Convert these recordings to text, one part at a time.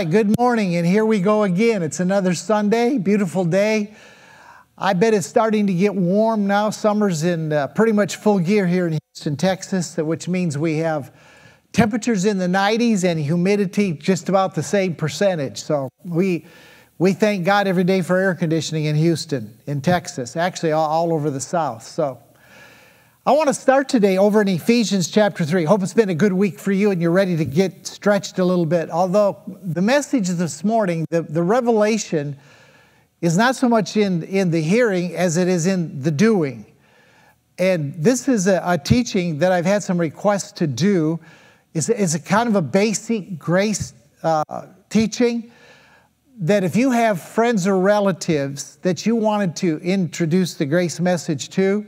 right, good morning, and here we go again. It's another Sunday, beautiful day. I bet it's starting to get warm now. Summer's in uh, pretty much full gear here in Houston, Texas, which means we have temperatures in the 90s and humidity just about the same percentage. So we we thank God every day for air conditioning in Houston, in Texas, actually all, all over the South. So I want to start today over in Ephesians chapter 3. Hope it's been a good week for you and you're ready to get stretched a little bit. Although the message this morning, the, the revelation, is not so much in, in the hearing as it is in the doing. And this is a, a teaching that I've had some requests to do. It's, it's a kind of a basic grace uh, teaching that if you have friends or relatives that you wanted to introduce the grace message to,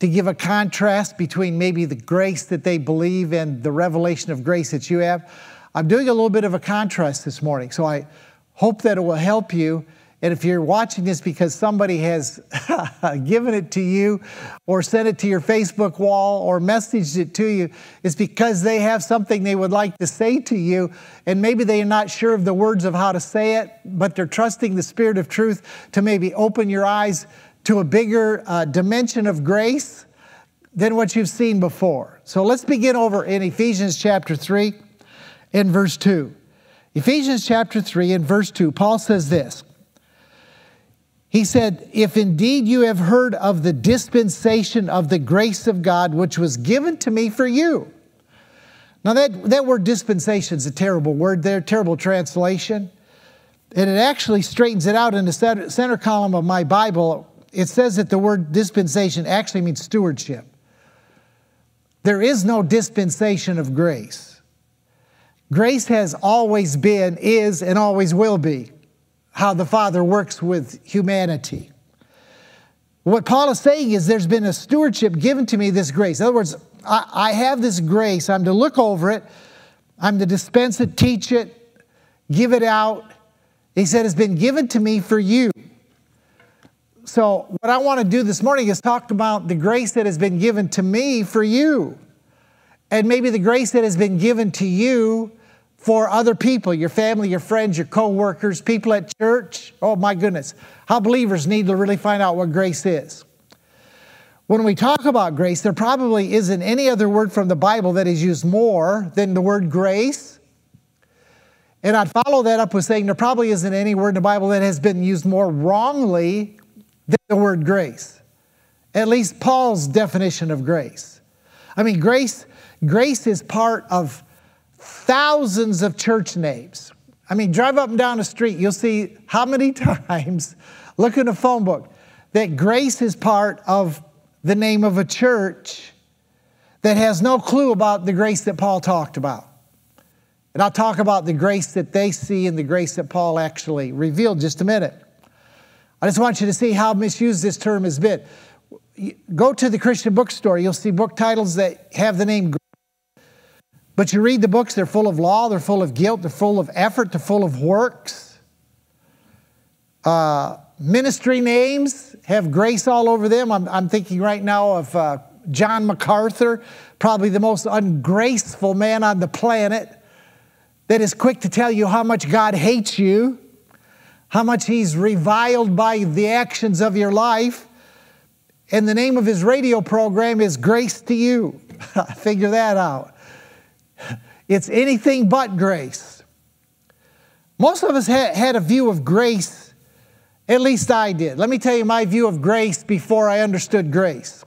to give a contrast between maybe the grace that they believe and the revelation of grace that you have. I'm doing a little bit of a contrast this morning, so I hope that it will help you. And if you're watching this because somebody has given it to you or sent it to your Facebook wall or messaged it to you, it's because they have something they would like to say to you. And maybe they are not sure of the words of how to say it, but they're trusting the Spirit of truth to maybe open your eyes to a bigger uh, dimension of grace than what you've seen before. So let's begin over in Ephesians chapter 3 and verse 2. Ephesians chapter 3 and verse 2, Paul says this. He said, If indeed you have heard of the dispensation of the grace of God which was given to me for you. Now, that, that word dispensation is a terrible word there, terrible translation. And it actually straightens it out in the center, center column of my Bible it says that the word dispensation actually means stewardship. There is no dispensation of grace. Grace has always been, is, and always will be how the Father works with humanity. What Paul is saying is there's been a stewardship given to me, this grace. In other words, I, I have this grace. I'm to look over it, I'm to dispense it, teach it, give it out. He said it's been given to me for you. So, what I want to do this morning is talk about the grace that has been given to me for you. And maybe the grace that has been given to you for other people, your family, your friends, your co-workers, people at church. Oh my goodness. How believers need to really find out what grace is. When we talk about grace, there probably isn't any other word from the Bible that is used more than the word grace. And I'd follow that up with saying there probably isn't any word in the Bible that has been used more wrongly than the word grace. At least Paul's definition of grace. I mean, grace, grace is part of thousands of church names. I mean, drive up and down the street, you'll see how many times, look in a phone book, that grace is part of the name of a church that has no clue about the grace that Paul talked about. And I'll talk about the grace that they see and the grace that Paul actually revealed just a minute. I just want you to see how misused this term has been. Go to the Christian bookstore, you'll see book titles that have the name but you read the books, they're full of law, they're full of guilt, they're full of effort, they're full of works. Uh, ministry names have grace all over them. I'm, I'm thinking right now of uh, John MacArthur, probably the most ungraceful man on the planet, that is quick to tell you how much God hates you how much he's reviled by the actions of your life. And the name of his radio program is Grace to You. Figure that out. It's anything but grace. Most of us ha- had a view of grace, at least I did. Let me tell you my view of grace before I understood grace.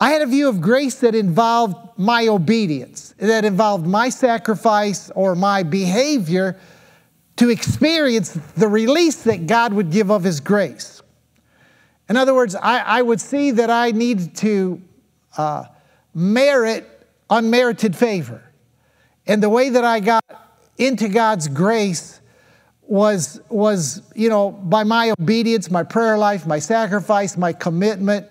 I had a view of grace that involved my obedience, that involved my sacrifice or my behavior to experience the release that God would give of His grace. In other words, I, I would see that I needed to uh, merit unmerited favor. And the way that I got into God's grace was, was, you know, by my obedience, my prayer life, my sacrifice, my commitment,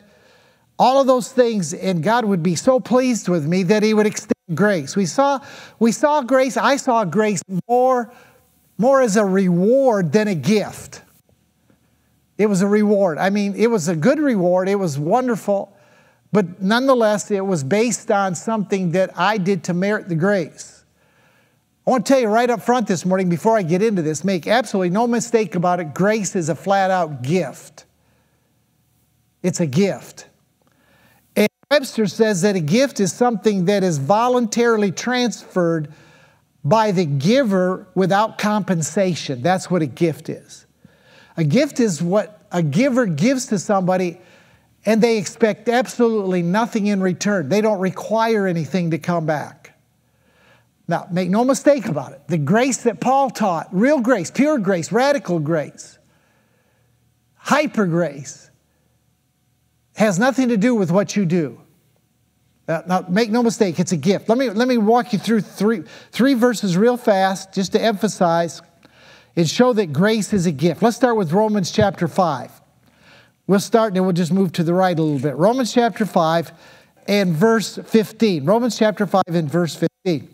all of those things, and God would be so pleased with me that He would extend grace. We saw, we saw grace, I saw grace more more as a reward than a gift. It was a reward. I mean, it was a good reward, it was wonderful, but nonetheless, it was based on something that I did to merit the grace. I want to tell you right up front this morning before I get into this make absolutely no mistake about it. Grace is a flat out gift. It's a gift. And Webster says that a gift is something that is voluntarily transferred by the giver without compensation. That's what a gift is. A gift is what a giver gives to somebody and they expect absolutely nothing in return. They don't require anything to come back. Now, make no mistake about it. The grace that Paul taught, real grace, pure grace, radical grace, hyper grace, has nothing to do with what you do. Now, now, make no mistake, it's a gift. Let me, let me walk you through three, three verses real fast just to emphasize and show that grace is a gift. Let's start with Romans chapter 5. We'll start and then we'll just move to the right a little bit. Romans chapter 5 and verse 15. Romans chapter 5 and verse 15.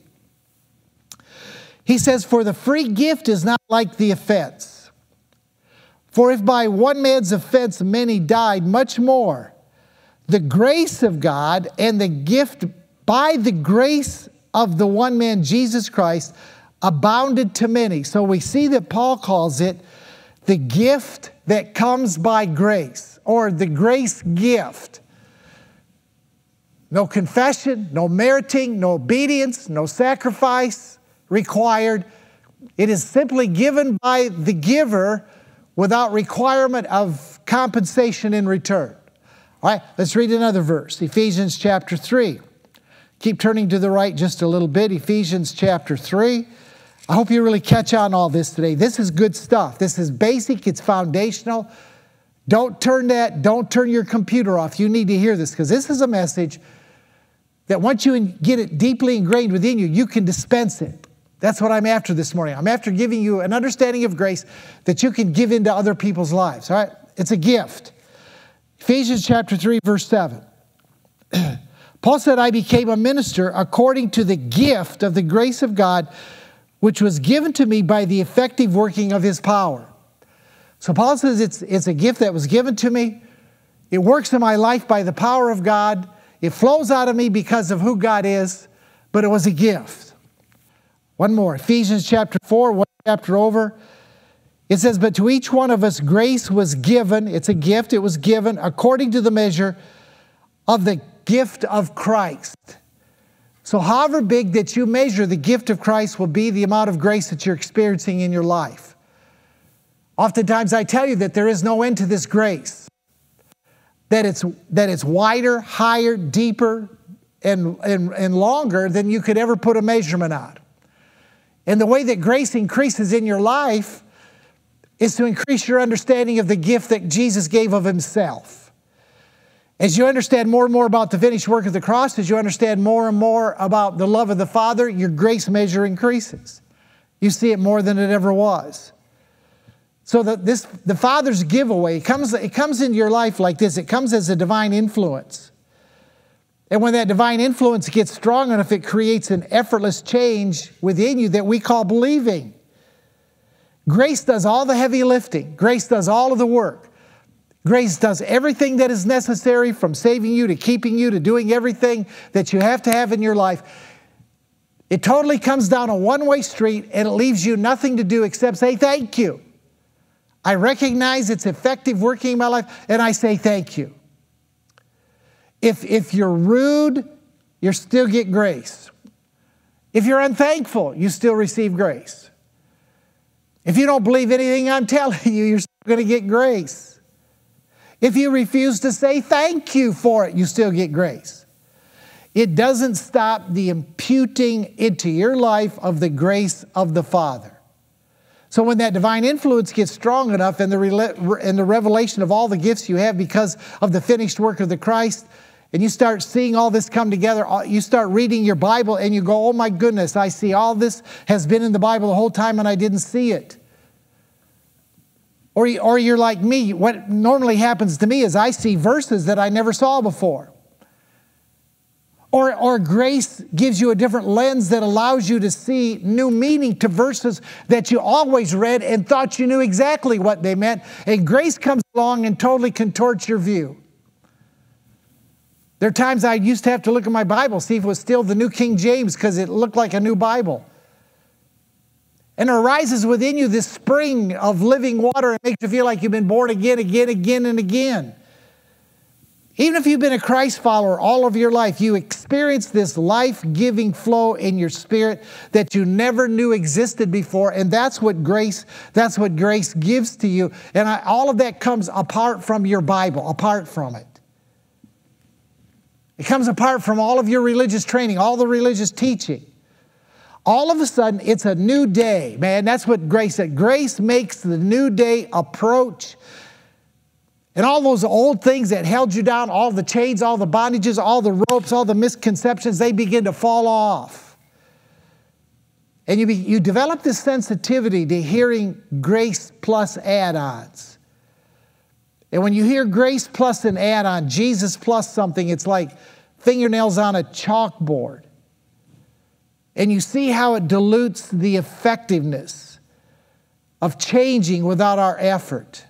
He says, For the free gift is not like the offense. For if by one man's offense many died, much more the grace of God and the gift by the grace of the one man, Jesus Christ, abounded to many. So we see that Paul calls it the gift that comes by grace or the grace gift. No confession, no meriting, no obedience, no sacrifice required. It is simply given by the giver without requirement of compensation in return. All right, let's read another verse Ephesians chapter 3. Keep turning to the right just a little bit. Ephesians chapter 3. I hope you really catch on all this today. This is good stuff. This is basic, it's foundational. Don't turn that, don't turn your computer off. You need to hear this because this is a message that once you get it deeply ingrained within you, you can dispense it. That's what I'm after this morning. I'm after giving you an understanding of grace that you can give into other people's lives. All right? It's a gift. Ephesians chapter 3, verse 7. Paul said, I became a minister according to the gift of the grace of God which was given to me by the effective working of his power. So Paul says it's, it's a gift that was given to me. It works in my life by the power of God. It flows out of me because of who God is, but it was a gift. One more Ephesians chapter 4, one chapter over. It says, But to each one of us grace was given, it's a gift, it was given according to the measure of the gift of Christ. So, however big that you measure the gift of Christ will be the amount of grace that you're experiencing in your life. Oftentimes, I tell you that there is no end to this grace, that it's, that it's wider, higher, deeper, and, and, and longer than you could ever put a measurement on. And the way that grace increases in your life is to increase your understanding of the gift that Jesus gave of Himself. As you understand more and more about the finished work of the cross, as you understand more and more about the love of the Father, your grace measure increases. You see it more than it ever was. So that this the Father's giveaway it comes, it comes into your life like this. It comes as a divine influence. And when that divine influence gets strong enough, it creates an effortless change within you that we call believing. Grace does all the heavy lifting. Grace does all of the work. Grace does everything that is necessary from saving you to keeping you to doing everything that you have to have in your life. It totally comes down a one way street and it leaves you nothing to do except say thank you. I recognize it's effective working in my life and I say thank you. If, if you're rude, you still get grace. If you're unthankful, you still receive grace. If you don't believe anything I'm telling you, you're still going to get grace. If you refuse to say thank you for it, you still get grace. It doesn't stop the imputing into your life of the grace of the Father. So when that divine influence gets strong enough and the, and the revelation of all the gifts you have because of the finished work of the Christ, and you start seeing all this come together, you start reading your Bible and you go, oh my goodness, I see all this has been in the Bible the whole time and I didn't see it. Or, or you're like me. What normally happens to me is I see verses that I never saw before. Or, or grace gives you a different lens that allows you to see new meaning to verses that you always read and thought you knew exactly what they meant. And grace comes along and totally contorts your view. There are times I used to have to look at my Bible, see if it was still the New King James because it looked like a new Bible. And arises within you this spring of living water and makes you feel like you've been born again, again, again, and again. Even if you've been a Christ follower all of your life, you experience this life giving flow in your spirit that you never knew existed before. And that's what grace, that's what grace gives to you. And I, all of that comes apart from your Bible, apart from it. It comes apart from all of your religious training, all the religious teaching. All of a sudden, it's a new day, man. That's what grace said. Grace makes the new day approach and all those old things that held you down, all the chains, all the bondages, all the ropes, all the misconceptions, they begin to fall off. And you, be, you develop this sensitivity to hearing grace plus add ons. And when you hear grace plus an add on, Jesus plus something, it's like fingernails on a chalkboard. And you see how it dilutes the effectiveness of changing without our effort.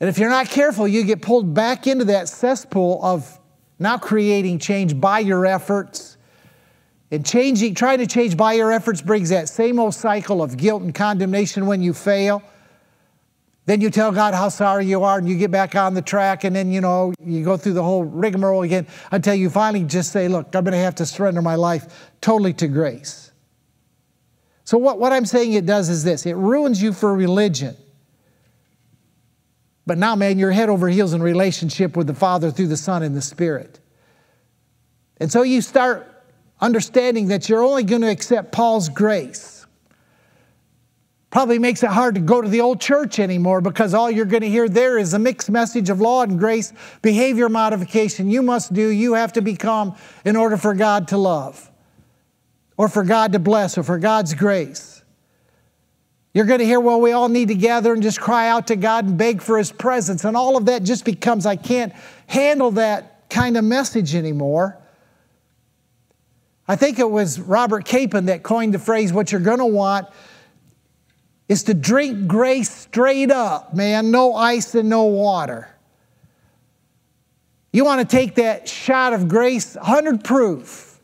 And if you're not careful, you get pulled back into that cesspool of now creating change by your efforts. And changing, trying to change by your efforts brings that same old cycle of guilt and condemnation when you fail. Then you tell God how sorry you are and you get back on the track and then, you know, you go through the whole rigmarole again until you finally just say, look, I'm going to have to surrender my life totally to grace. So what, what I'm saying it does is this, it ruins you for religion. But now, man, you're head over heels in relationship with the Father through the Son and the Spirit. And so you start understanding that you're only going to accept Paul's grace. Probably makes it hard to go to the old church anymore because all you're going to hear there is a mixed message of law and grace, behavior modification you must do, you have to become in order for God to love, or for God to bless, or for God's grace. You're going to hear, well, we all need to gather and just cry out to God and beg for His presence. And all of that just becomes, I can't handle that kind of message anymore. I think it was Robert Capon that coined the phrase, what you're going to want is to drink grace straight up, man, no ice and no water. You want to take that shot of grace, 100 proof,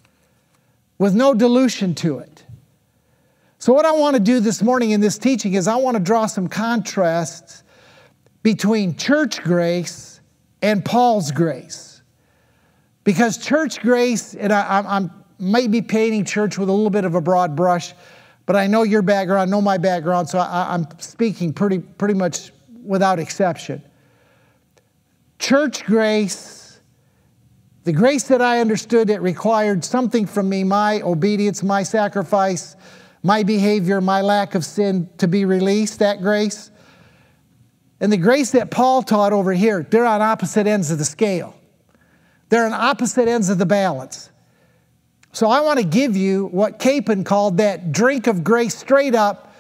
with no dilution to it. So, what I want to do this morning in this teaching is I want to draw some contrasts between church grace and Paul's grace. Because church grace, and I, I, might be painting church with a little bit of a broad brush, but I know your background, I know my background, so I, I'm speaking pretty, pretty much without exception. Church grace, the grace that I understood, it required something from me, my obedience, my sacrifice, my behavior, my lack of sin to be released, that grace. And the grace that Paul taught over here, they're on opposite ends of the scale. They're on opposite ends of the balance. So I want to give you what Capon called that drink of grace straight up,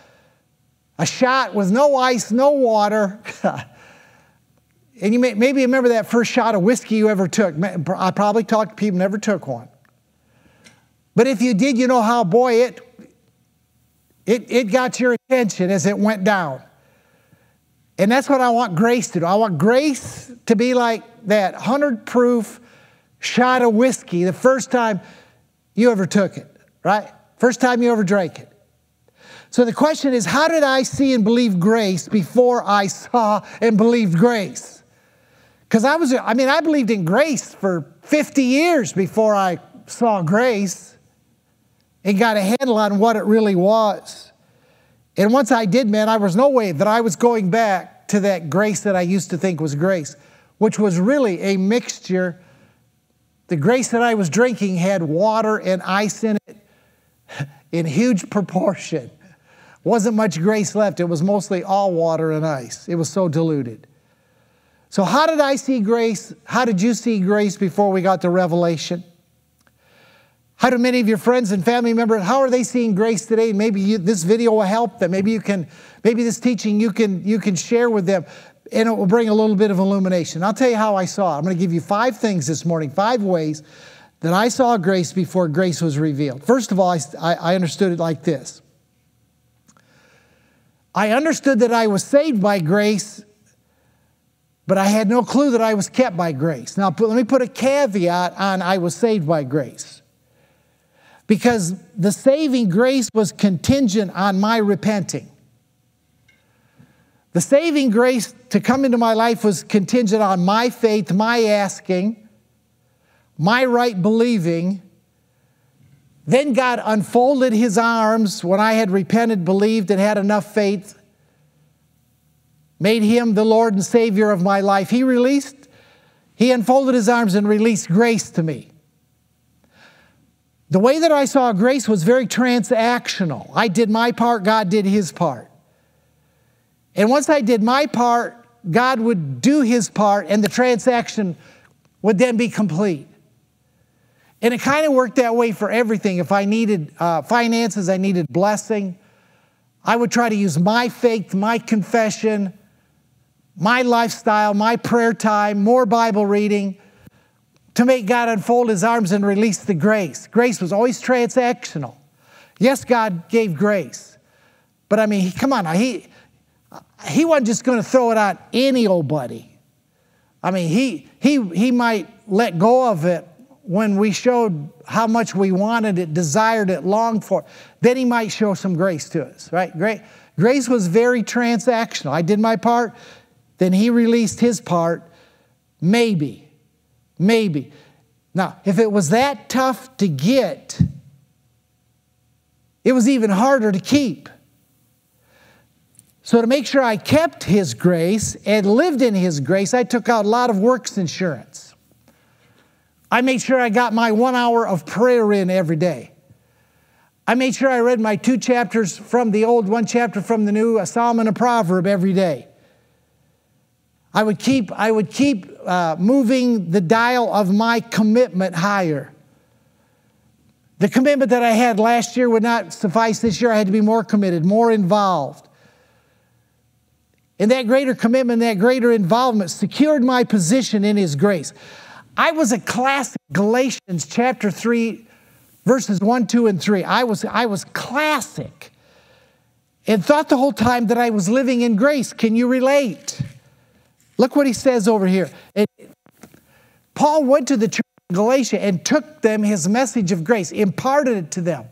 a shot with no ice, no water. and you may, maybe remember that first shot of whiskey you ever took. I probably talked to people never took one. But if you did, you know how, boy, it it, it got your attention as it went down. And that's what I want grace to do. I want grace to be like that 100 proof shot of whiskey the first time you ever took it, right? First time you ever drank it. So the question is how did I see and believe grace before I saw and believed grace? Because I was, I mean, I believed in grace for 50 years before I saw grace and got a handle on what it really was. And once I did, man, I was no way that I was going back to that grace that I used to think was grace, which was really a mixture. The grace that I was drinking had water and ice in it in huge proportion. Wasn't much grace left. It was mostly all water and ice. It was so diluted. So, how did I see grace? How did you see grace before we got to Revelation? How do many of your friends and family members, how are they seeing grace today? Maybe you, this video will help them. Maybe you can, maybe this teaching you can, you can share with them and it will bring a little bit of illumination. I'll tell you how I saw it. I'm going to give you five things this morning, five ways that I saw grace before grace was revealed. First of all, I, I understood it like this. I understood that I was saved by grace, but I had no clue that I was kept by grace. Now, let me put a caveat on I was saved by grace. because the saving grace was contingent on my repenting. The saving grace to come into my life was contingent on my faith, my asking, my right believing. Then God unfolded his arms when I had repented, believed, and had enough faith, made him the Lord and Savior of my life. He released, he unfolded his arms and released grace to me. The way that I saw grace was very transactional. I did my part, God did his part. And once I did my part, God would do his part, and the transaction would then be complete. And it kind of worked that way for everything. If I needed uh, finances, I needed blessing, I would try to use my faith, my confession, my lifestyle, my prayer time, more Bible reading to make God unfold his arms and release the grace. Grace was always transactional. Yes, God gave grace. But I mean, come on, he, he wasn't just going to throw it on any old buddy. I mean, he, he, he might let go of it when we showed how much we wanted it, desired it, longed for it. Then he might show some grace to us, right? Great. Grace was very transactional. I did my part, then he released his part, maybe. Maybe. Now, if it was that tough to get, it was even harder to keep. So, to make sure I kept His grace and lived in His grace, I took out a lot of works insurance. I made sure I got my one hour of prayer in every day. I made sure I read my two chapters from the old, one chapter from the new, a psalm and a proverb every day. I would keep, I would keep uh, moving the dial of my commitment higher. The commitment that I had last year would not suffice this year. I had to be more committed, more involved. And that greater commitment, that greater involvement secured my position in His grace. I was a classic Galatians chapter 3, verses 1, 2, and 3. I was, I was classic and thought the whole time that I was living in grace. Can you relate? Look what he says over here. It, Paul went to the church of Galatia and took them his message of grace, imparted it to them.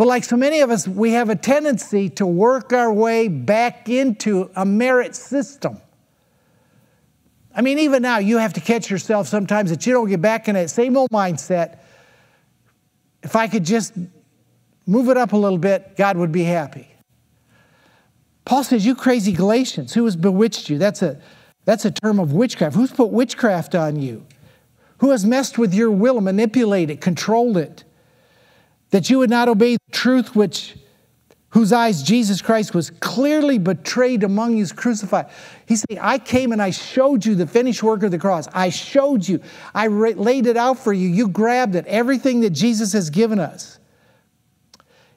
But like so many of us, we have a tendency to work our way back into a merit system. I mean, even now, you have to catch yourself sometimes that you don't get back in that same old mindset. If I could just move it up a little bit, God would be happy. Paul says, You crazy Galatians, who has bewitched you? That's a, that's a term of witchcraft. Who's put witchcraft on you? Who has messed with your will, manipulated, controlled it? That you would not obey the truth which whose eyes Jesus Christ was clearly betrayed among you, crucified. He said, I came and I showed you the finished work of the cross. I showed you. I laid it out for you. You grabbed it. Everything that Jesus has given us.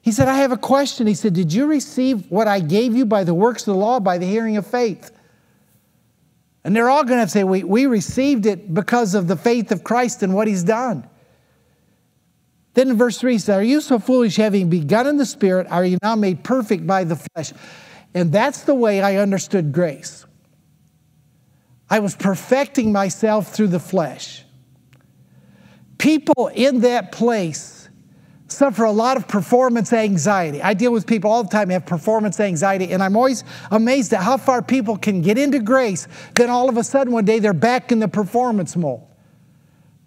He said, I have a question. He said, Did you receive what I gave you by the works of the law, by the hearing of faith? And they're all going to to say, we, we received it because of the faith of Christ and what he's done. Then in verse 3, he said, Are you so foolish, having begun in the Spirit, are you now made perfect by the flesh? And that's the way I understood grace. I was perfecting myself through the flesh. People in that place suffer a lot of performance anxiety. I deal with people all the time who have performance anxiety, and I'm always amazed at how far people can get into grace, then all of a sudden one day they're back in the performance mold.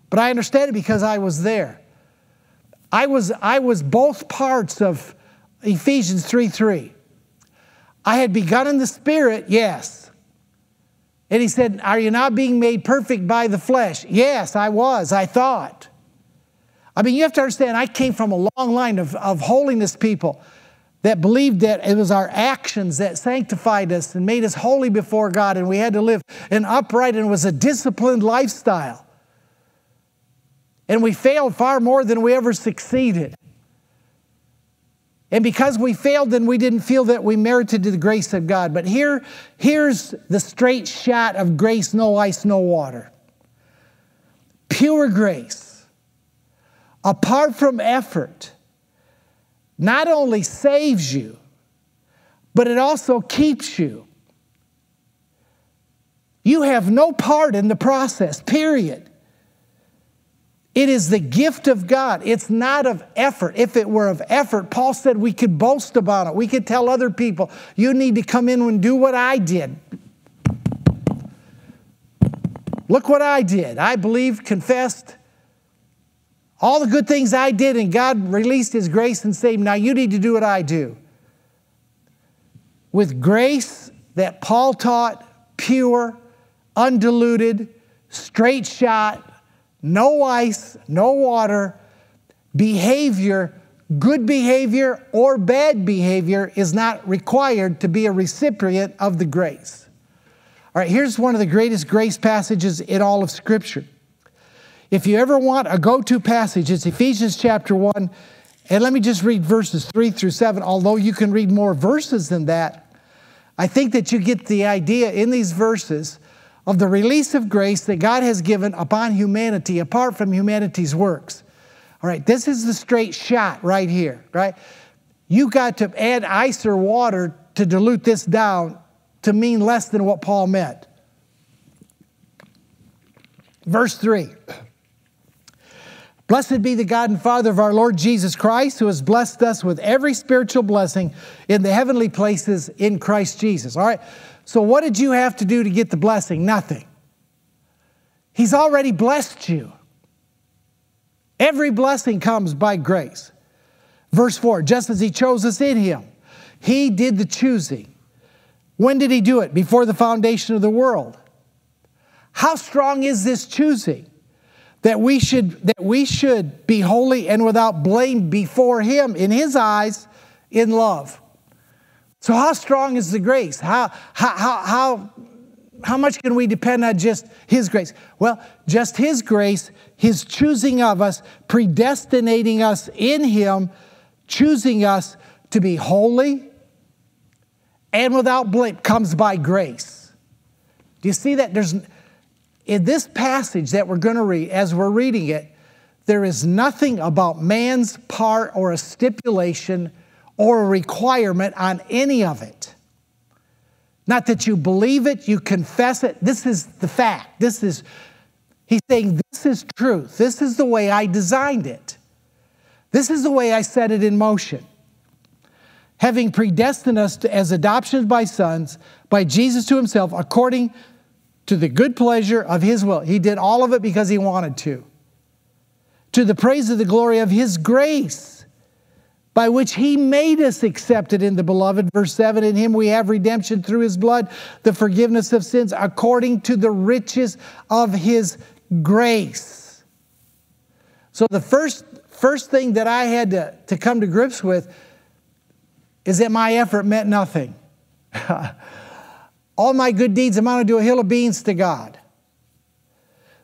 But I understand it because I was there. I was, I was both parts of Ephesians 3 3. I had begun in the spirit, yes. And he said, Are you not being made perfect by the flesh? Yes, I was, I thought. I mean, you have to understand, I came from a long line of, of holiness people that believed that it was our actions that sanctified us and made us holy before God, and we had to live an upright and was a disciplined lifestyle. And we failed far more than we ever succeeded. And because we failed, then we didn't feel that we merited the grace of God. But here, here's the straight shot of grace, no ice, no water. Pure grace apart from effort, not only saves you, but it also keeps you. You have no part in the process, period. It is the gift of God. It's not of effort. If it were of effort, Paul said we could boast about it. We could tell other people, you need to come in and do what I did. Look what I did. I believed, confessed, all the good things I did, and God released His grace and saved. Now you need to do what I do. With grace that Paul taught, pure, undiluted, straight shot, no ice, no water, behavior, good behavior or bad behavior is not required to be a recipient of the grace. All right, here's one of the greatest grace passages in all of Scripture. If you ever want a go to passage, it's Ephesians chapter 1. And let me just read verses 3 through 7. Although you can read more verses than that, I think that you get the idea in these verses of the release of grace that God has given upon humanity apart from humanity's works. All right, this is the straight shot right here, right? You got to add ice or water to dilute this down to mean less than what Paul meant. Verse 3 Blessed be the God and Father of our Lord Jesus Christ, who has blessed us with every spiritual blessing in the heavenly places in Christ Jesus. All right, so, what did you have to do to get the blessing? Nothing. He's already blessed you. Every blessing comes by grace. Verse 4 just as He chose us in Him, He did the choosing. When did He do it? Before the foundation of the world. How strong is this choosing? That we should, that we should be holy and without blame before Him in His eyes in love. So, how strong is the grace? How, how, how, how, much can we depend on just His grace? Well, just His grace, His choosing of us, predestinating us in Him, choosing us to be holy and without blame comes by grace. Do you see that? There's in this passage that we're going to read, as we're reading it, there is nothing about man's part or a stipulation or a requirement on any of it. Not that you believe it, you confess it. This is the fact. This is, he's saying, this is truth. This is the way I designed it. This is the way I set it in motion. Having predestined us to, as adoption by sons by Jesus to himself, according to the good pleasure of his will. He did all of it because he wanted to. To the praise of the glory of his grace by which he made us accepted in the beloved. Verse 7 In him we have redemption through his blood, the forgiveness of sins, according to the riches of his grace. So, the first, first thing that I had to, to come to grips with is that my effort meant nothing. All my good deeds amounted to a hill of beans to God.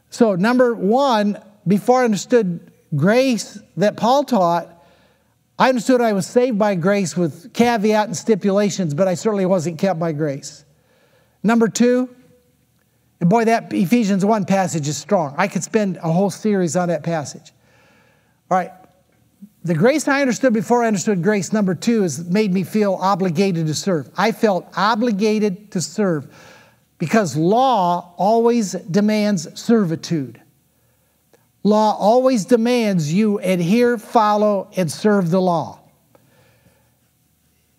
So, number one, before I understood grace that Paul taught, I understood I was saved by grace with caveat and stipulations, but I certainly wasn't kept by grace. Number two, and boy, that Ephesians 1 passage is strong. I could spend a whole series on that passage. All right, the grace I understood before I understood grace, number two, has made me feel obligated to serve. I felt obligated to serve because law always demands servitude. Law always demands you adhere, follow, and serve the law.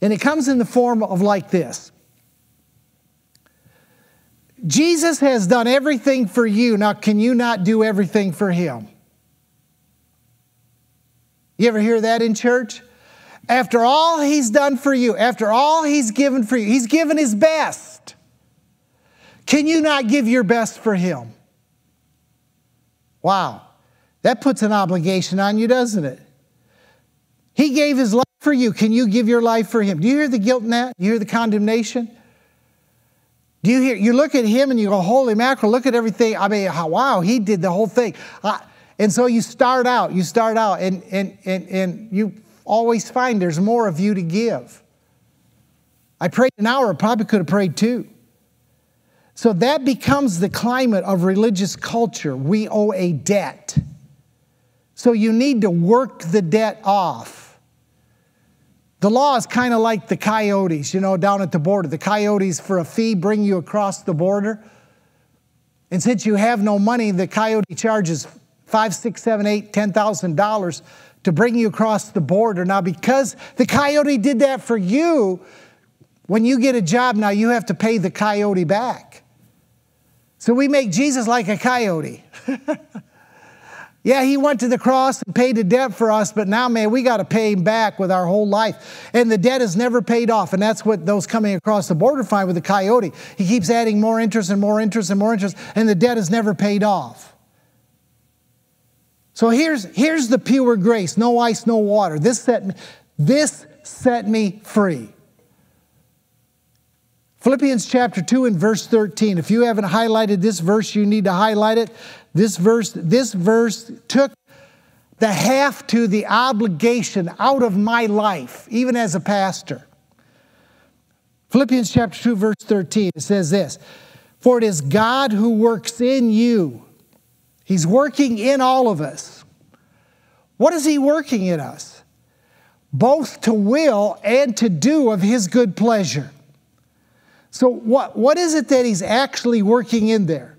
And it comes in the form of like this Jesus has done everything for you. Now, can you not do everything for him? You ever hear that in church? After all he's done for you, after all he's given for you, he's given his best. Can you not give your best for him? Wow. That puts an obligation on you, doesn't it? He gave his life for you. Can you give your life for him? Do you hear the guilt in that? Do you hear the condemnation? Do you hear? You look at him and you go, "Holy mackerel! Look at everything." I mean, wow, he did the whole thing. Uh, and so you start out, you start out, and and and and you always find there's more of you to give. I prayed an hour. Probably could have prayed two. So that becomes the climate of religious culture. We owe a debt. So you need to work the debt off. The law is kind of like the coyotes, you know, down at the border. The coyotes, for a fee, bring you across the border. And since you have no money, the coyote charges five, six, seven, eight, ten thousand dollars to bring you across the border. Now, because the coyote did that for you, when you get a job now, you have to pay the coyote back. So we make Jesus like a coyote. yeah, he went to the cross and paid a debt for us, but now, man, we got to pay him back with our whole life. And the debt is never paid off. And that's what those coming across the border find with the coyote. He keeps adding more interest and more interest and more interest, and the debt is never paid off. So here's, here's the pure grace no ice, no water. This set this set me free. Philippians chapter 2 and verse 13. If you haven't highlighted this verse, you need to highlight it. This verse, this verse took the have to, the obligation out of my life, even as a pastor. Philippians chapter 2, verse 13, it says this For it is God who works in you. He's working in all of us. What is He working in us? Both to will and to do of His good pleasure. So, what, what is it that he's actually working in there?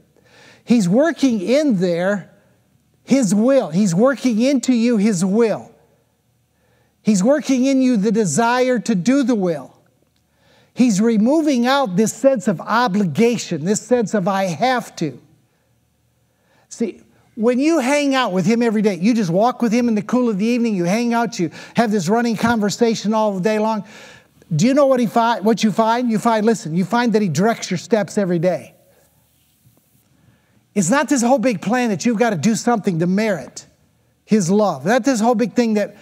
He's working in there his will. He's working into you his will. He's working in you the desire to do the will. He's removing out this sense of obligation, this sense of I have to. See, when you hang out with him every day, you just walk with him in the cool of the evening, you hang out, you have this running conversation all day long do you know what, he find, what you find? You find, listen, you find that he directs your steps every day. It's not this whole big plan that you've got to do something to merit his love. Not this whole big thing that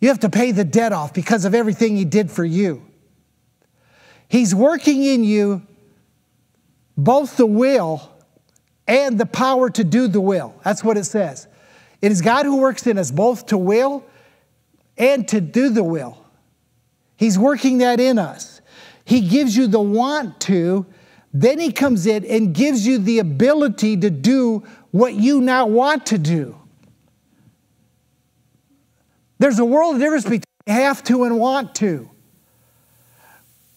you have to pay the debt off because of everything he did for you. He's working in you both the will and the power to do the will. That's what it says. It is God who works in us both to will and to do the will. He's working that in us. He gives you the want to, then He comes in and gives you the ability to do what you now want to do. There's a world of difference between have to and want to.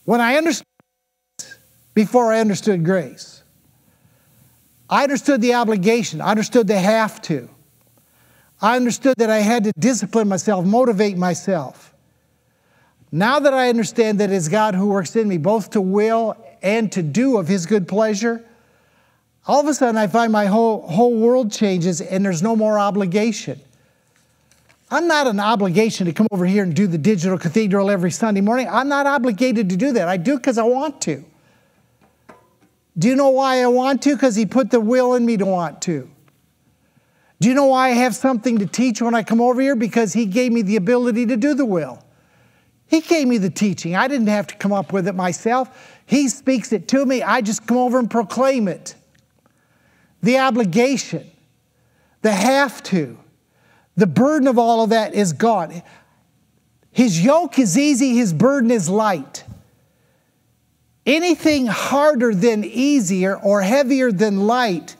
When I understood before I understood grace, I understood the obligation, I understood the have to. I understood that I had to discipline myself, motivate myself. Now that I understand that it's God who works in me, both to will and to do of His good pleasure, all of a sudden I find my whole, whole world changes and there's no more obligation. I'm not an obligation to come over here and do the digital cathedral every Sunday morning. I'm not obligated to do that. I do because I want to. Do you know why I want to? Because He put the will in me to want to. Do you know why I have something to teach when I come over here? Because He gave me the ability to do the will. He gave me the teaching. I didn't have to come up with it myself. He speaks it to me. I just come over and proclaim it. The obligation, the have to, the burden of all of that is gone. His yoke is easy, his burden is light. Anything harder than easier or heavier than light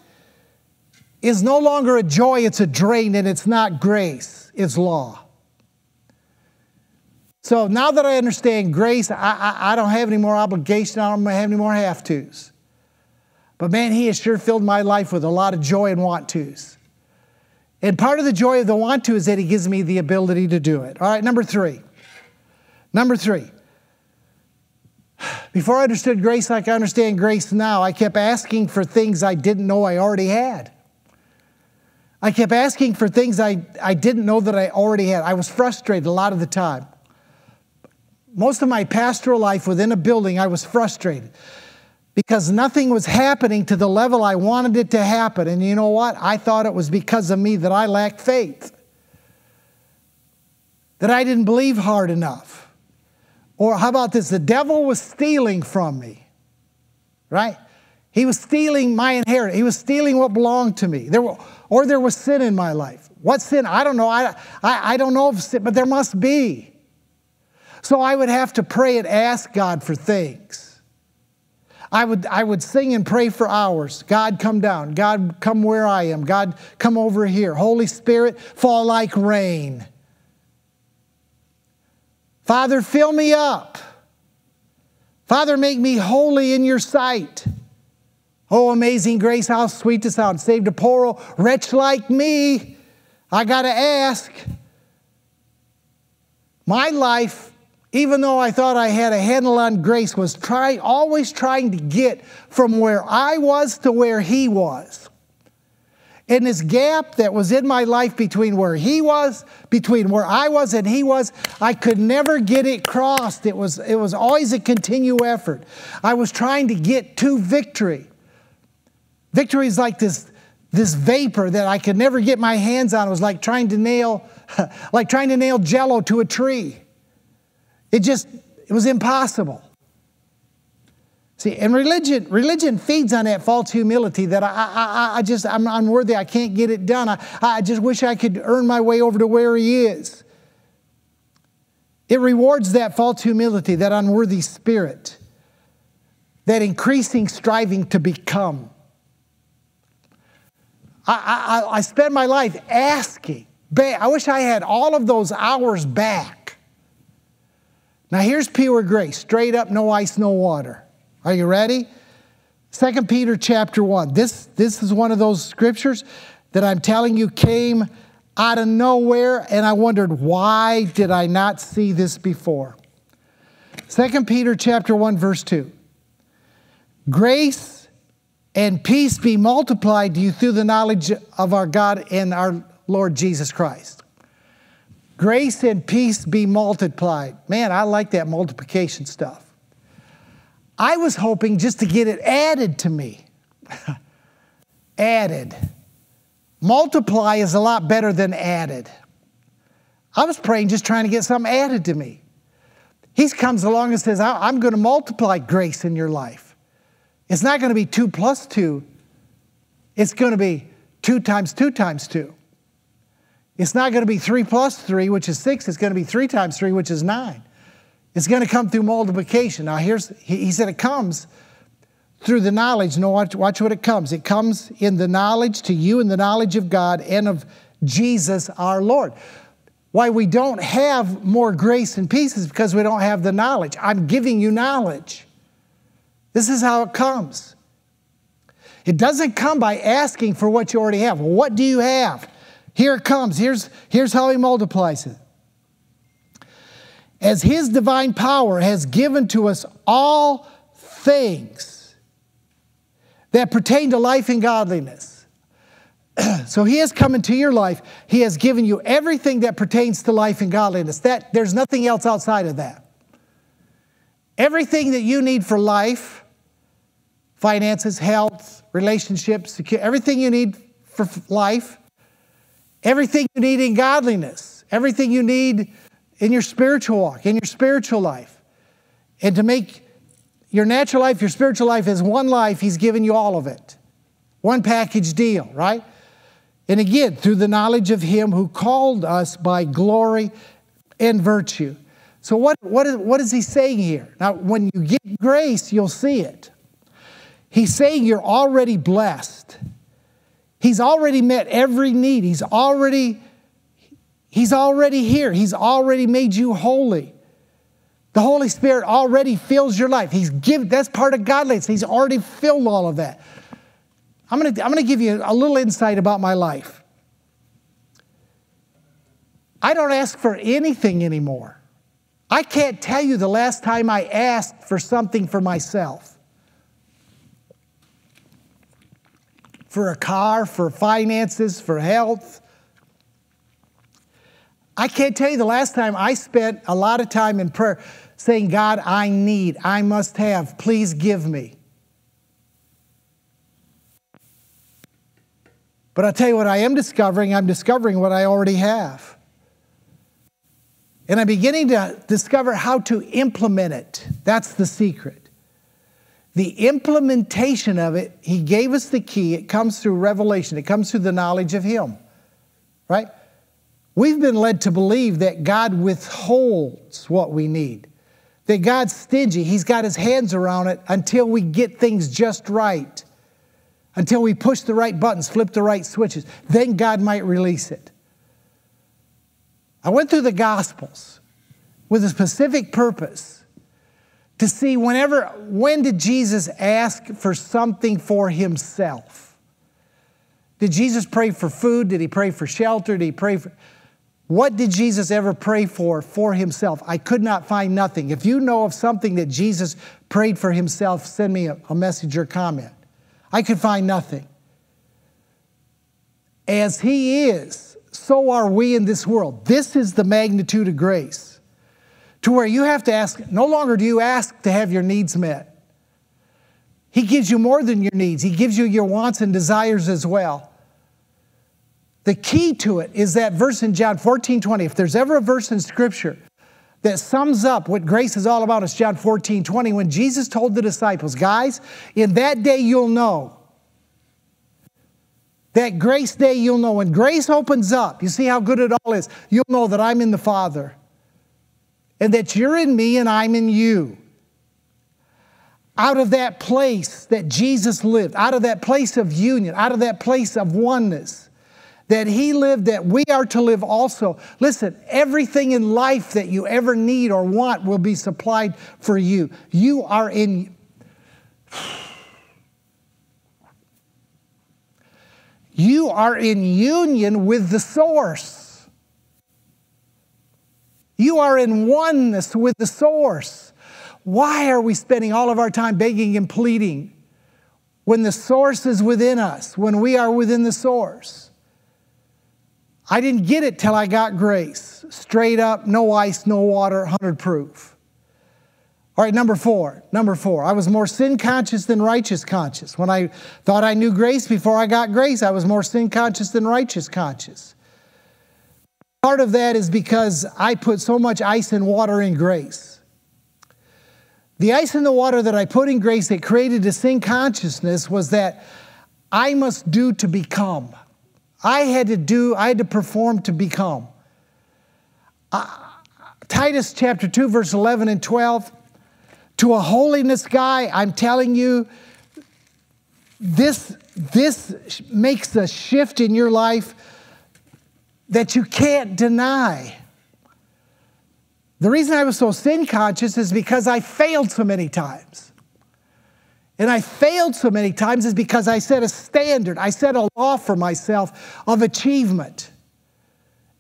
is no longer a joy, it's a drain, and it's not grace, it's law. So now that I understand grace, I, I, I don't have any more obligation, I don't have any more have tos. But man, He has sure filled my life with a lot of joy and want tos. And part of the joy of the want to is that He gives me the ability to do it. All right, number three. Number three. Before I understood grace like I understand grace now, I kept asking for things I didn't know I already had. I kept asking for things I, I didn't know that I already had. I was frustrated a lot of the time most of my pastoral life within a building, I was frustrated because nothing was happening to the level I wanted it to happen. And you know what? I thought it was because of me that I lacked faith, that I didn't believe hard enough. Or how about this? The devil was stealing from me, right? He was stealing my inheritance. He was stealing what belonged to me. There were, or there was sin in my life. What sin? I don't know. I, I, I don't know if sin, but there must be. So I would have to pray and ask God for things. I would, I would sing and pray for hours. God, come down. God, come where I am. God, come over here. Holy Spirit, fall like rain. Father, fill me up. Father, make me holy in your sight. Oh, amazing grace, how sweet the sound. Saved a poor wretch like me. I got to ask. My life, even though I thought I had a handle on grace, was try, always trying to get from where I was to where He was. And this gap that was in my life between where He was, between where I was and He was, I could never get it crossed. It was, it was always a continual effort. I was trying to get to victory. Victory is like this, this vapor that I could never get my hands on. It was like trying to nail like trying to nail jello to a tree. It just, it was impossible. See, and religion, religion feeds on that false humility that I, I, I just, I'm unworthy, I can't get it done. I, I just wish I could earn my way over to where he is. It rewards that false humility, that unworthy spirit, that increasing striving to become. I, I, I spend my life asking, I wish I had all of those hours back. Now here's pure grace, straight up, no ice, no water. Are you ready? Second Peter chapter 1. This, this is one of those scriptures that I'm telling you came out of nowhere, and I wondered, why did I not see this before? Second Peter chapter 1, verse 2. Grace and peace be multiplied to you through the knowledge of our God and our Lord Jesus Christ. Grace and peace be multiplied. Man, I like that multiplication stuff. I was hoping just to get it added to me. added. Multiply is a lot better than added. I was praying just trying to get something added to me. He comes along and says, I'm going to multiply grace in your life. It's not going to be two plus two, it's going to be two times two times two. It's not going to be three plus three, which is six. It's going to be three times three, which is nine. It's going to come through multiplication. Now, here's, he, said it comes through the knowledge. No, watch, watch what it comes. It comes in the knowledge to you in the knowledge of God and of Jesus our Lord. Why we don't have more grace and peace is because we don't have the knowledge. I'm giving you knowledge. This is how it comes. It doesn't come by asking for what you already have. Well, what do you have? Here it comes. Here's, here's how he multiplies it. As his divine power has given to us all things that pertain to life and godliness. so he has come into your life. He has given you everything that pertains to life and godliness. That there's nothing else outside of that. Everything that you need for life, finances, health, relationships, everything you need for life everything you need in godliness, everything you need in your spiritual walk, in your spiritual life. And to make your natural life, your spiritual life as one life, He's given you all of it. One package deal, right? And again, through the knowledge of Him who called us by glory and virtue. So, what, what, is, what is He saying here? Now, when you get grace, you'll see it. He's saying you're already blessed. He's already met every need. He's already He's already here. He's already made you holy. The Holy Spirit already fills your life. He's give, that's part of godliness. He's already filled all of that. I'm going to I'm going to give you a little insight about my life. I don't ask for anything anymore. I can't tell you the last time I asked for something for myself. For a car, for finances, for health. I can't tell you the last time I spent a lot of time in prayer saying, God, I need, I must have, please give me. But I'll tell you what I am discovering, I'm discovering what I already have. And I'm beginning to discover how to implement it. That's the secret. The implementation of it, He gave us the key. It comes through revelation, it comes through the knowledge of Him, right? We've been led to believe that God withholds what we need, that God's stingy. He's got His hands around it until we get things just right, until we push the right buttons, flip the right switches. Then God might release it. I went through the Gospels with a specific purpose to see whenever, when did Jesus ask for something for himself? Did Jesus pray for food? Did he pray for shelter? Did he pray for. What did Jesus ever pray for for himself? I could not find nothing. If you know of something that Jesus prayed for himself, send me a, a message or comment. I could find nothing. As he is, so are we in this world. This is the magnitude of grace. To where you have to ask, no longer do you ask to have your needs met. He gives you more than your needs, He gives you your wants and desires as well. The key to it is that verse in John 14 20. If there's ever a verse in Scripture that sums up what grace is all about, it's John 14 20. When Jesus told the disciples, guys, in that day you'll know. That grace day you'll know. When grace opens up, you see how good it all is. You'll know that I'm in the Father and that you're in me and I'm in you. Out of that place that Jesus lived, out of that place of union, out of that place of oneness that he lived, that we are to live also. Listen, everything in life that you ever need or want will be supplied for you. You are in. You are in union with the source. You are in oneness with the source. Why are we spending all of our time begging and pleading when the source is within us, when we are within the source? I didn't get it till I got grace. Straight up, no ice, no water, 100 proof. All right, number four. Number four. I was more sin conscious than righteous conscious. When I thought I knew grace before I got grace, I was more sin conscious than righteous conscious. Part of that is because I put so much ice and water in grace. The ice and the water that I put in grace that created a sin consciousness was that I must do to become. I had to do, I had to perform to become. Uh, Titus chapter 2, verse 11 and 12. To a holiness guy, I'm telling you, this, this makes a shift in your life that you can't deny. The reason I was so sin conscious is because I failed so many times. And I failed so many times is because I set a standard, I set a law for myself of achievement.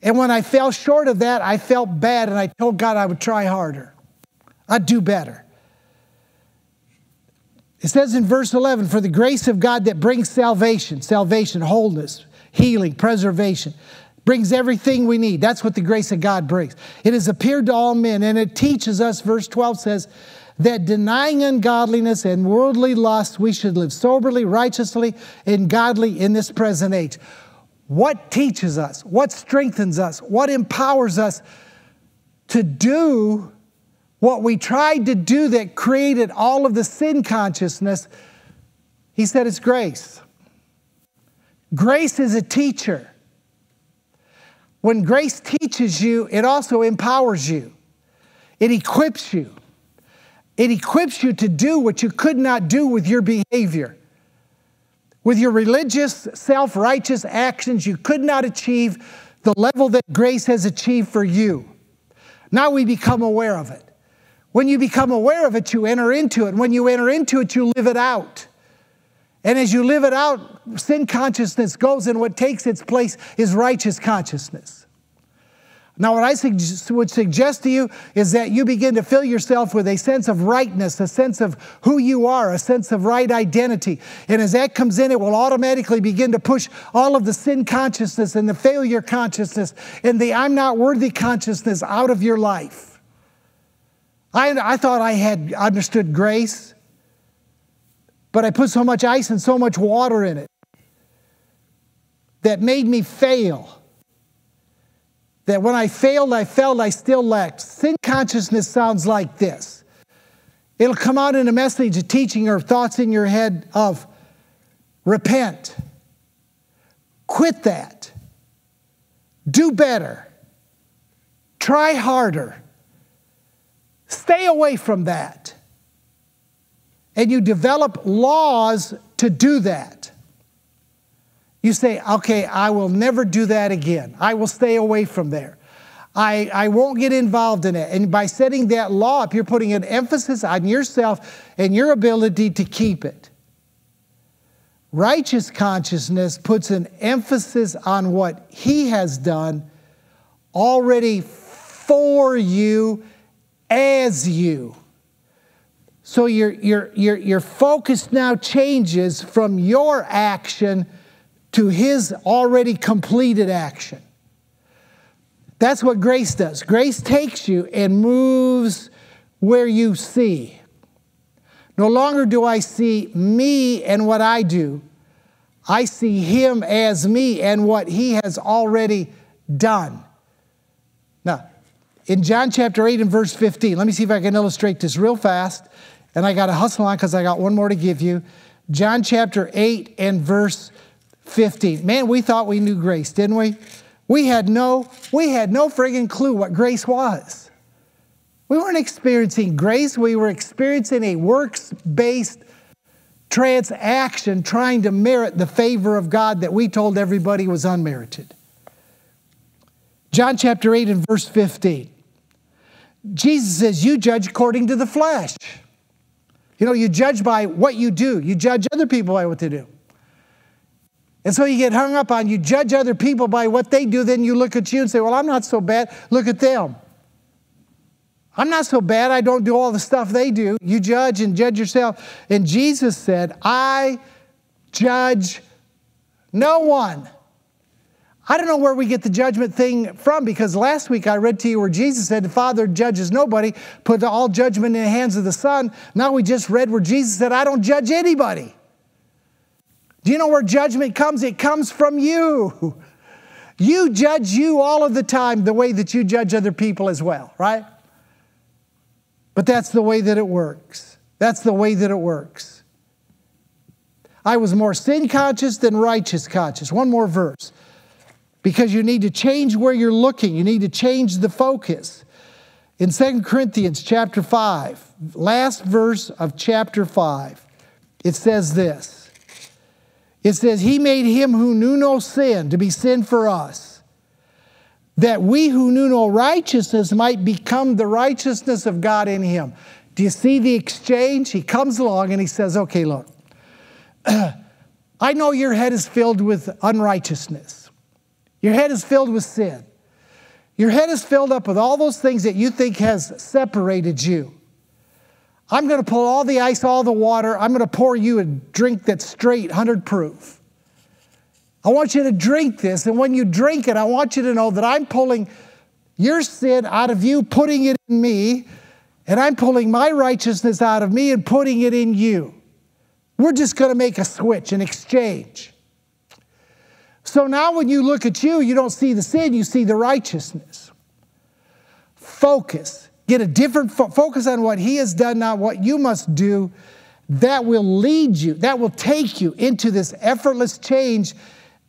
And when I fell short of that, I felt bad and I told God I would try harder. I'd do better. It says in verse 11, for the grace of God that brings salvation, salvation, wholeness, healing, preservation, brings everything we need. That's what the grace of God brings. It has appeared to all men and it teaches us, verse 12 says, that denying ungodliness and worldly lust, we should live soberly, righteously, and godly in this present age. What teaches us? What strengthens us? What empowers us to do what we tried to do that created all of the sin consciousness? He said it's grace. Grace is a teacher. When grace teaches you, it also empowers you, it equips you. It equips you to do what you could not do with your behavior. With your religious, self righteous actions, you could not achieve the level that grace has achieved for you. Now we become aware of it. When you become aware of it, you enter into it. When you enter into it, you live it out. And as you live it out, sin consciousness goes, and what takes its place is righteous consciousness. Now, what I would suggest to you is that you begin to fill yourself with a sense of rightness, a sense of who you are, a sense of right identity. And as that comes in, it will automatically begin to push all of the sin consciousness and the failure consciousness and the I'm not worthy consciousness out of your life. I, I thought I had understood grace, but I put so much ice and so much water in it that made me fail. That when I failed, I felt I still lacked. Sin consciousness sounds like this. It'll come out in a message, a teaching, or thoughts in your head of repent, quit that, do better, try harder, stay away from that. And you develop laws to do that. You say, okay, I will never do that again. I will stay away from there. I, I won't get involved in it. And by setting that law up, you're putting an emphasis on yourself and your ability to keep it. Righteous consciousness puts an emphasis on what He has done already for you as you. So your, your, your, your focus now changes from your action to His already completed action. That's what grace does. Grace takes you and moves where you see. No longer do I see me and what I do. I see him as me and what he has already done. Now, in John chapter 8 and verse 15, let me see if I can illustrate this real fast. And I got to hustle on because I got one more to give you. John chapter 8 and verse 15. Man, we thought we knew grace, didn't we? We had no, we had no friggin' clue what grace was. We weren't experiencing grace, we were experiencing a works based transaction trying to merit the favor of God that we told everybody was unmerited. John chapter 8 and verse 15. Jesus says, You judge according to the flesh. You know, you judge by what you do, you judge other people by what they do. And so you get hung up on you judge other people by what they do, then you look at you and say, Well, I'm not so bad. Look at them. I'm not so bad. I don't do all the stuff they do. You judge and judge yourself. And Jesus said, I judge no one. I don't know where we get the judgment thing from because last week I read to you where Jesus said the Father judges nobody, put all judgment in the hands of the Son. Now we just read where Jesus said, I don't judge anybody. Do you know where judgment comes? It comes from you. You judge you all of the time the way that you judge other people as well, right? But that's the way that it works. That's the way that it works. I was more sin conscious than righteous conscious. One more verse. Because you need to change where you're looking, you need to change the focus. In 2 Corinthians chapter 5, last verse of chapter 5, it says this it says, He made him who knew no sin to be sin for us, that we who knew no righteousness might become the righteousness of God in him. Do you see the exchange? He comes along and he says, Okay, look, I know your head is filled with unrighteousness, your head is filled with sin. Your head is filled up with all those things that you think has separated you. I'm going to pull all the ice, all the water. I'm going to pour you a drink that's straight, 100 proof. I want you to drink this. And when you drink it, I want you to know that I'm pulling your sin out of you, putting it in me, and I'm pulling my righteousness out of me and putting it in you. We're just going to make a switch, an exchange. So now when you look at you, you don't see the sin, you see the righteousness. Focus. Get a different fo- focus on what He has done, not what you must do. That will lead you, that will take you into this effortless change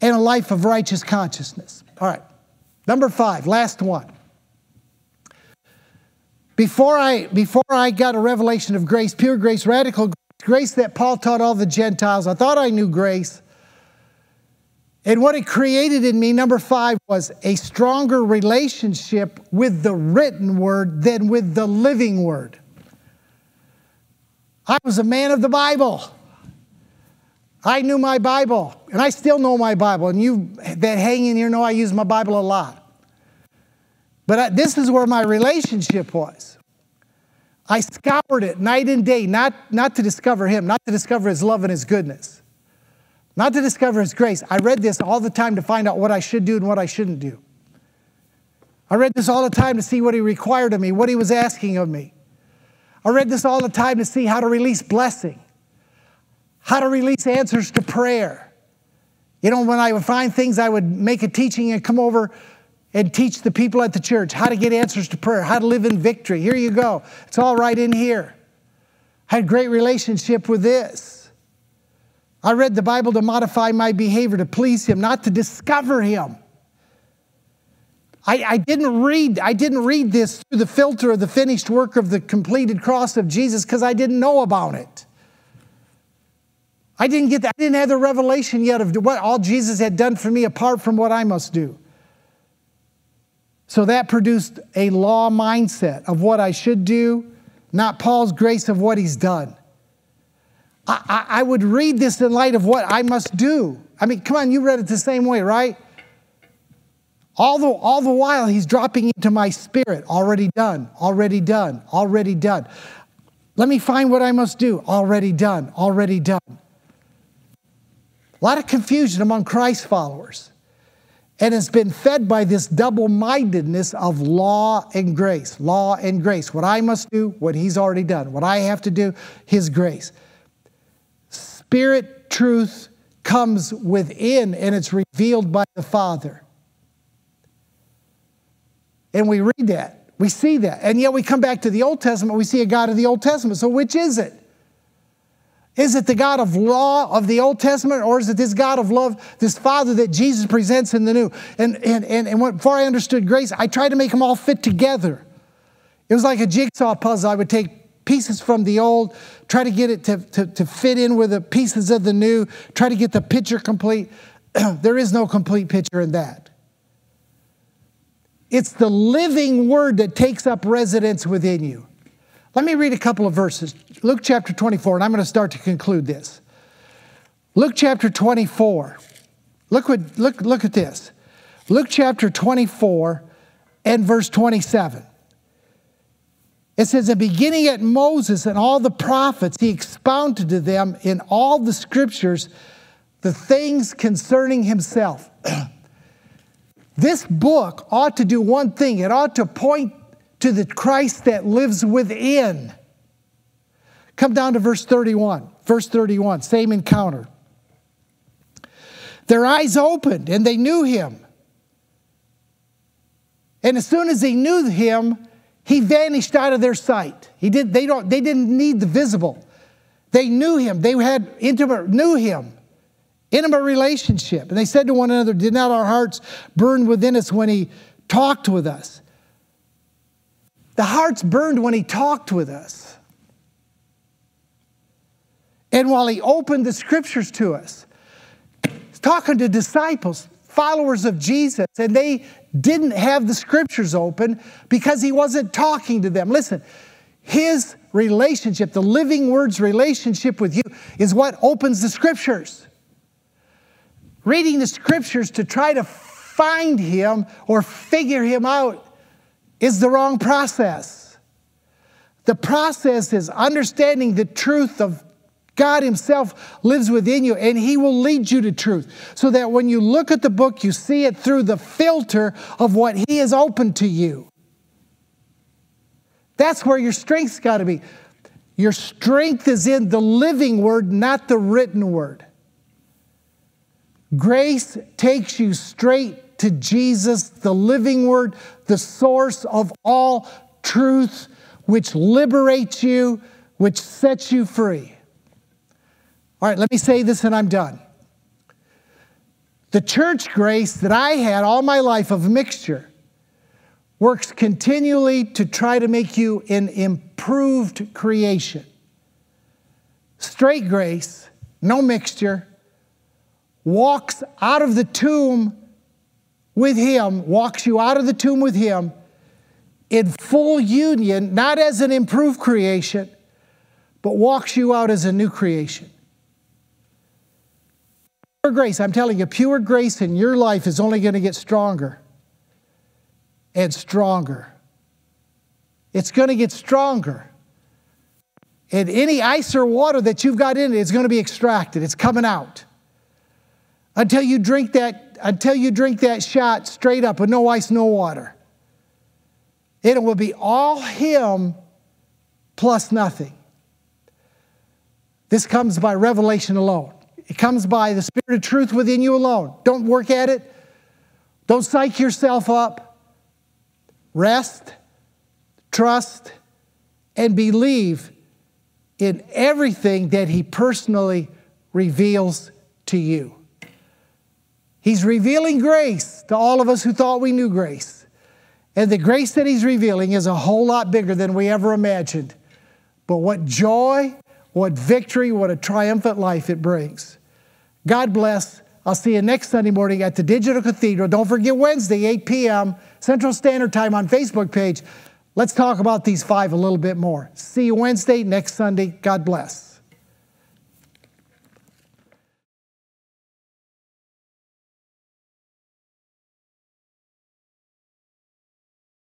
and a life of righteous consciousness. All right. Number five, last one. Before I, before I got a revelation of grace, pure grace, radical grace, grace that Paul taught all the Gentiles, I thought I knew grace. And what it created in me, number five, was a stronger relationship with the written word than with the living word. I was a man of the Bible. I knew my Bible, and I still know my Bible. And you that hang in here know I use my Bible a lot. But I, this is where my relationship was. I scoured it night and day, not, not to discover Him, not to discover His love and His goodness not to discover His grace. I read this all the time to find out what I should do and what I shouldn't do. I read this all the time to see what He required of me, what He was asking of me. I read this all the time to see how to release blessing, how to release answers to prayer. You know, when I would find things, I would make a teaching and come over and teach the people at the church how to get answers to prayer, how to live in victory. Here you go. It's all right in here. I had great relationship with this. I read the Bible to modify my behavior, to please Him, not to discover Him. I, I, didn't read, I didn't read this through the filter of the finished work of the completed cross of Jesus because I didn't know about it. I didn't get that, I didn't have the revelation yet of what all Jesus had done for me apart from what I must do. So that produced a law mindset of what I should do, not Paul's grace of what he's done. I, I, I would read this in light of what I must do. I mean, come on, you read it the same way, right? All the, all the while, he's dropping into my spirit, already done, already done, already done. Let me find what I must do, already done, already done. A lot of confusion among Christ followers. And it's been fed by this double mindedness of law and grace. Law and grace. What I must do, what He's already done. What I have to do, His grace. Spirit truth comes within and it's revealed by the Father. And we read that, we see that. And yet we come back to the Old Testament, we see a God of the Old Testament. So which is it? Is it the God of law of the Old Testament, or is it this God of love, this Father that Jesus presents in the New? And, and, and, and before I understood grace, I tried to make them all fit together. It was like a jigsaw puzzle. I would take pieces from the old, try to get it to, to, to fit in with the pieces of the new, try to get the picture complete. there is no complete picture in that. It's the living word that takes up residence within you. Let me read a couple of verses. Luke chapter 24, and I'm going to start to conclude this. Luke chapter 24. Look, what, look, look at this. Luke chapter 24 and verse 27. It says, "In beginning at Moses and all the prophets, he expounded to them in all the scriptures the things concerning himself. this book ought to do one thing it ought to point to the Christ that lives within. Come down to verse 31. Verse 31, same encounter. Their eyes opened and they knew him. And as soon as they knew him, he vanished out of their sight. He did, they, don't, they didn't need the visible. They knew him. They had intimate, knew him. Intimate relationship. And they said to one another, Did not our hearts burn within us when he talked with us? The hearts burned when he talked with us. And while he opened the scriptures to us, talking to disciples, followers of Jesus, and they didn't have the scriptures open because he wasn't talking to them. Listen, his relationship, the living word's relationship with you, is what opens the scriptures. Reading the scriptures to try to find him or figure him out is the wrong process. The process is understanding the truth of God Himself lives within you and He will lead you to truth. So that when you look at the book, you see it through the filter of what He has opened to you. That's where your strength's got to be. Your strength is in the living word, not the written word. Grace takes you straight to Jesus, the living word, the source of all truth, which liberates you, which sets you free. All right, let me say this and I'm done. The church grace that I had all my life of mixture works continually to try to make you an improved creation. Straight grace, no mixture, walks out of the tomb with Him, walks you out of the tomb with Him in full union, not as an improved creation, but walks you out as a new creation. Grace, I'm telling you, pure grace in your life is only going to get stronger and stronger. It's going to get stronger. And any ice or water that you've got in it is going to be extracted. It's coming out. Until you drink that until you drink that shot straight up with no ice, no water. It will be all Him plus nothing. This comes by revelation alone. It comes by the Spirit of truth within you alone. Don't work at it. Don't psych yourself up. Rest, trust, and believe in everything that He personally reveals to you. He's revealing grace to all of us who thought we knew grace. And the grace that He's revealing is a whole lot bigger than we ever imagined. But what joy, what victory, what a triumphant life it brings. God bless. I'll see you next Sunday morning at the Digital Cathedral. Don't forget Wednesday, 8 p.m. Central Standard Time on Facebook page. Let's talk about these five a little bit more. See you Wednesday, next Sunday. God bless.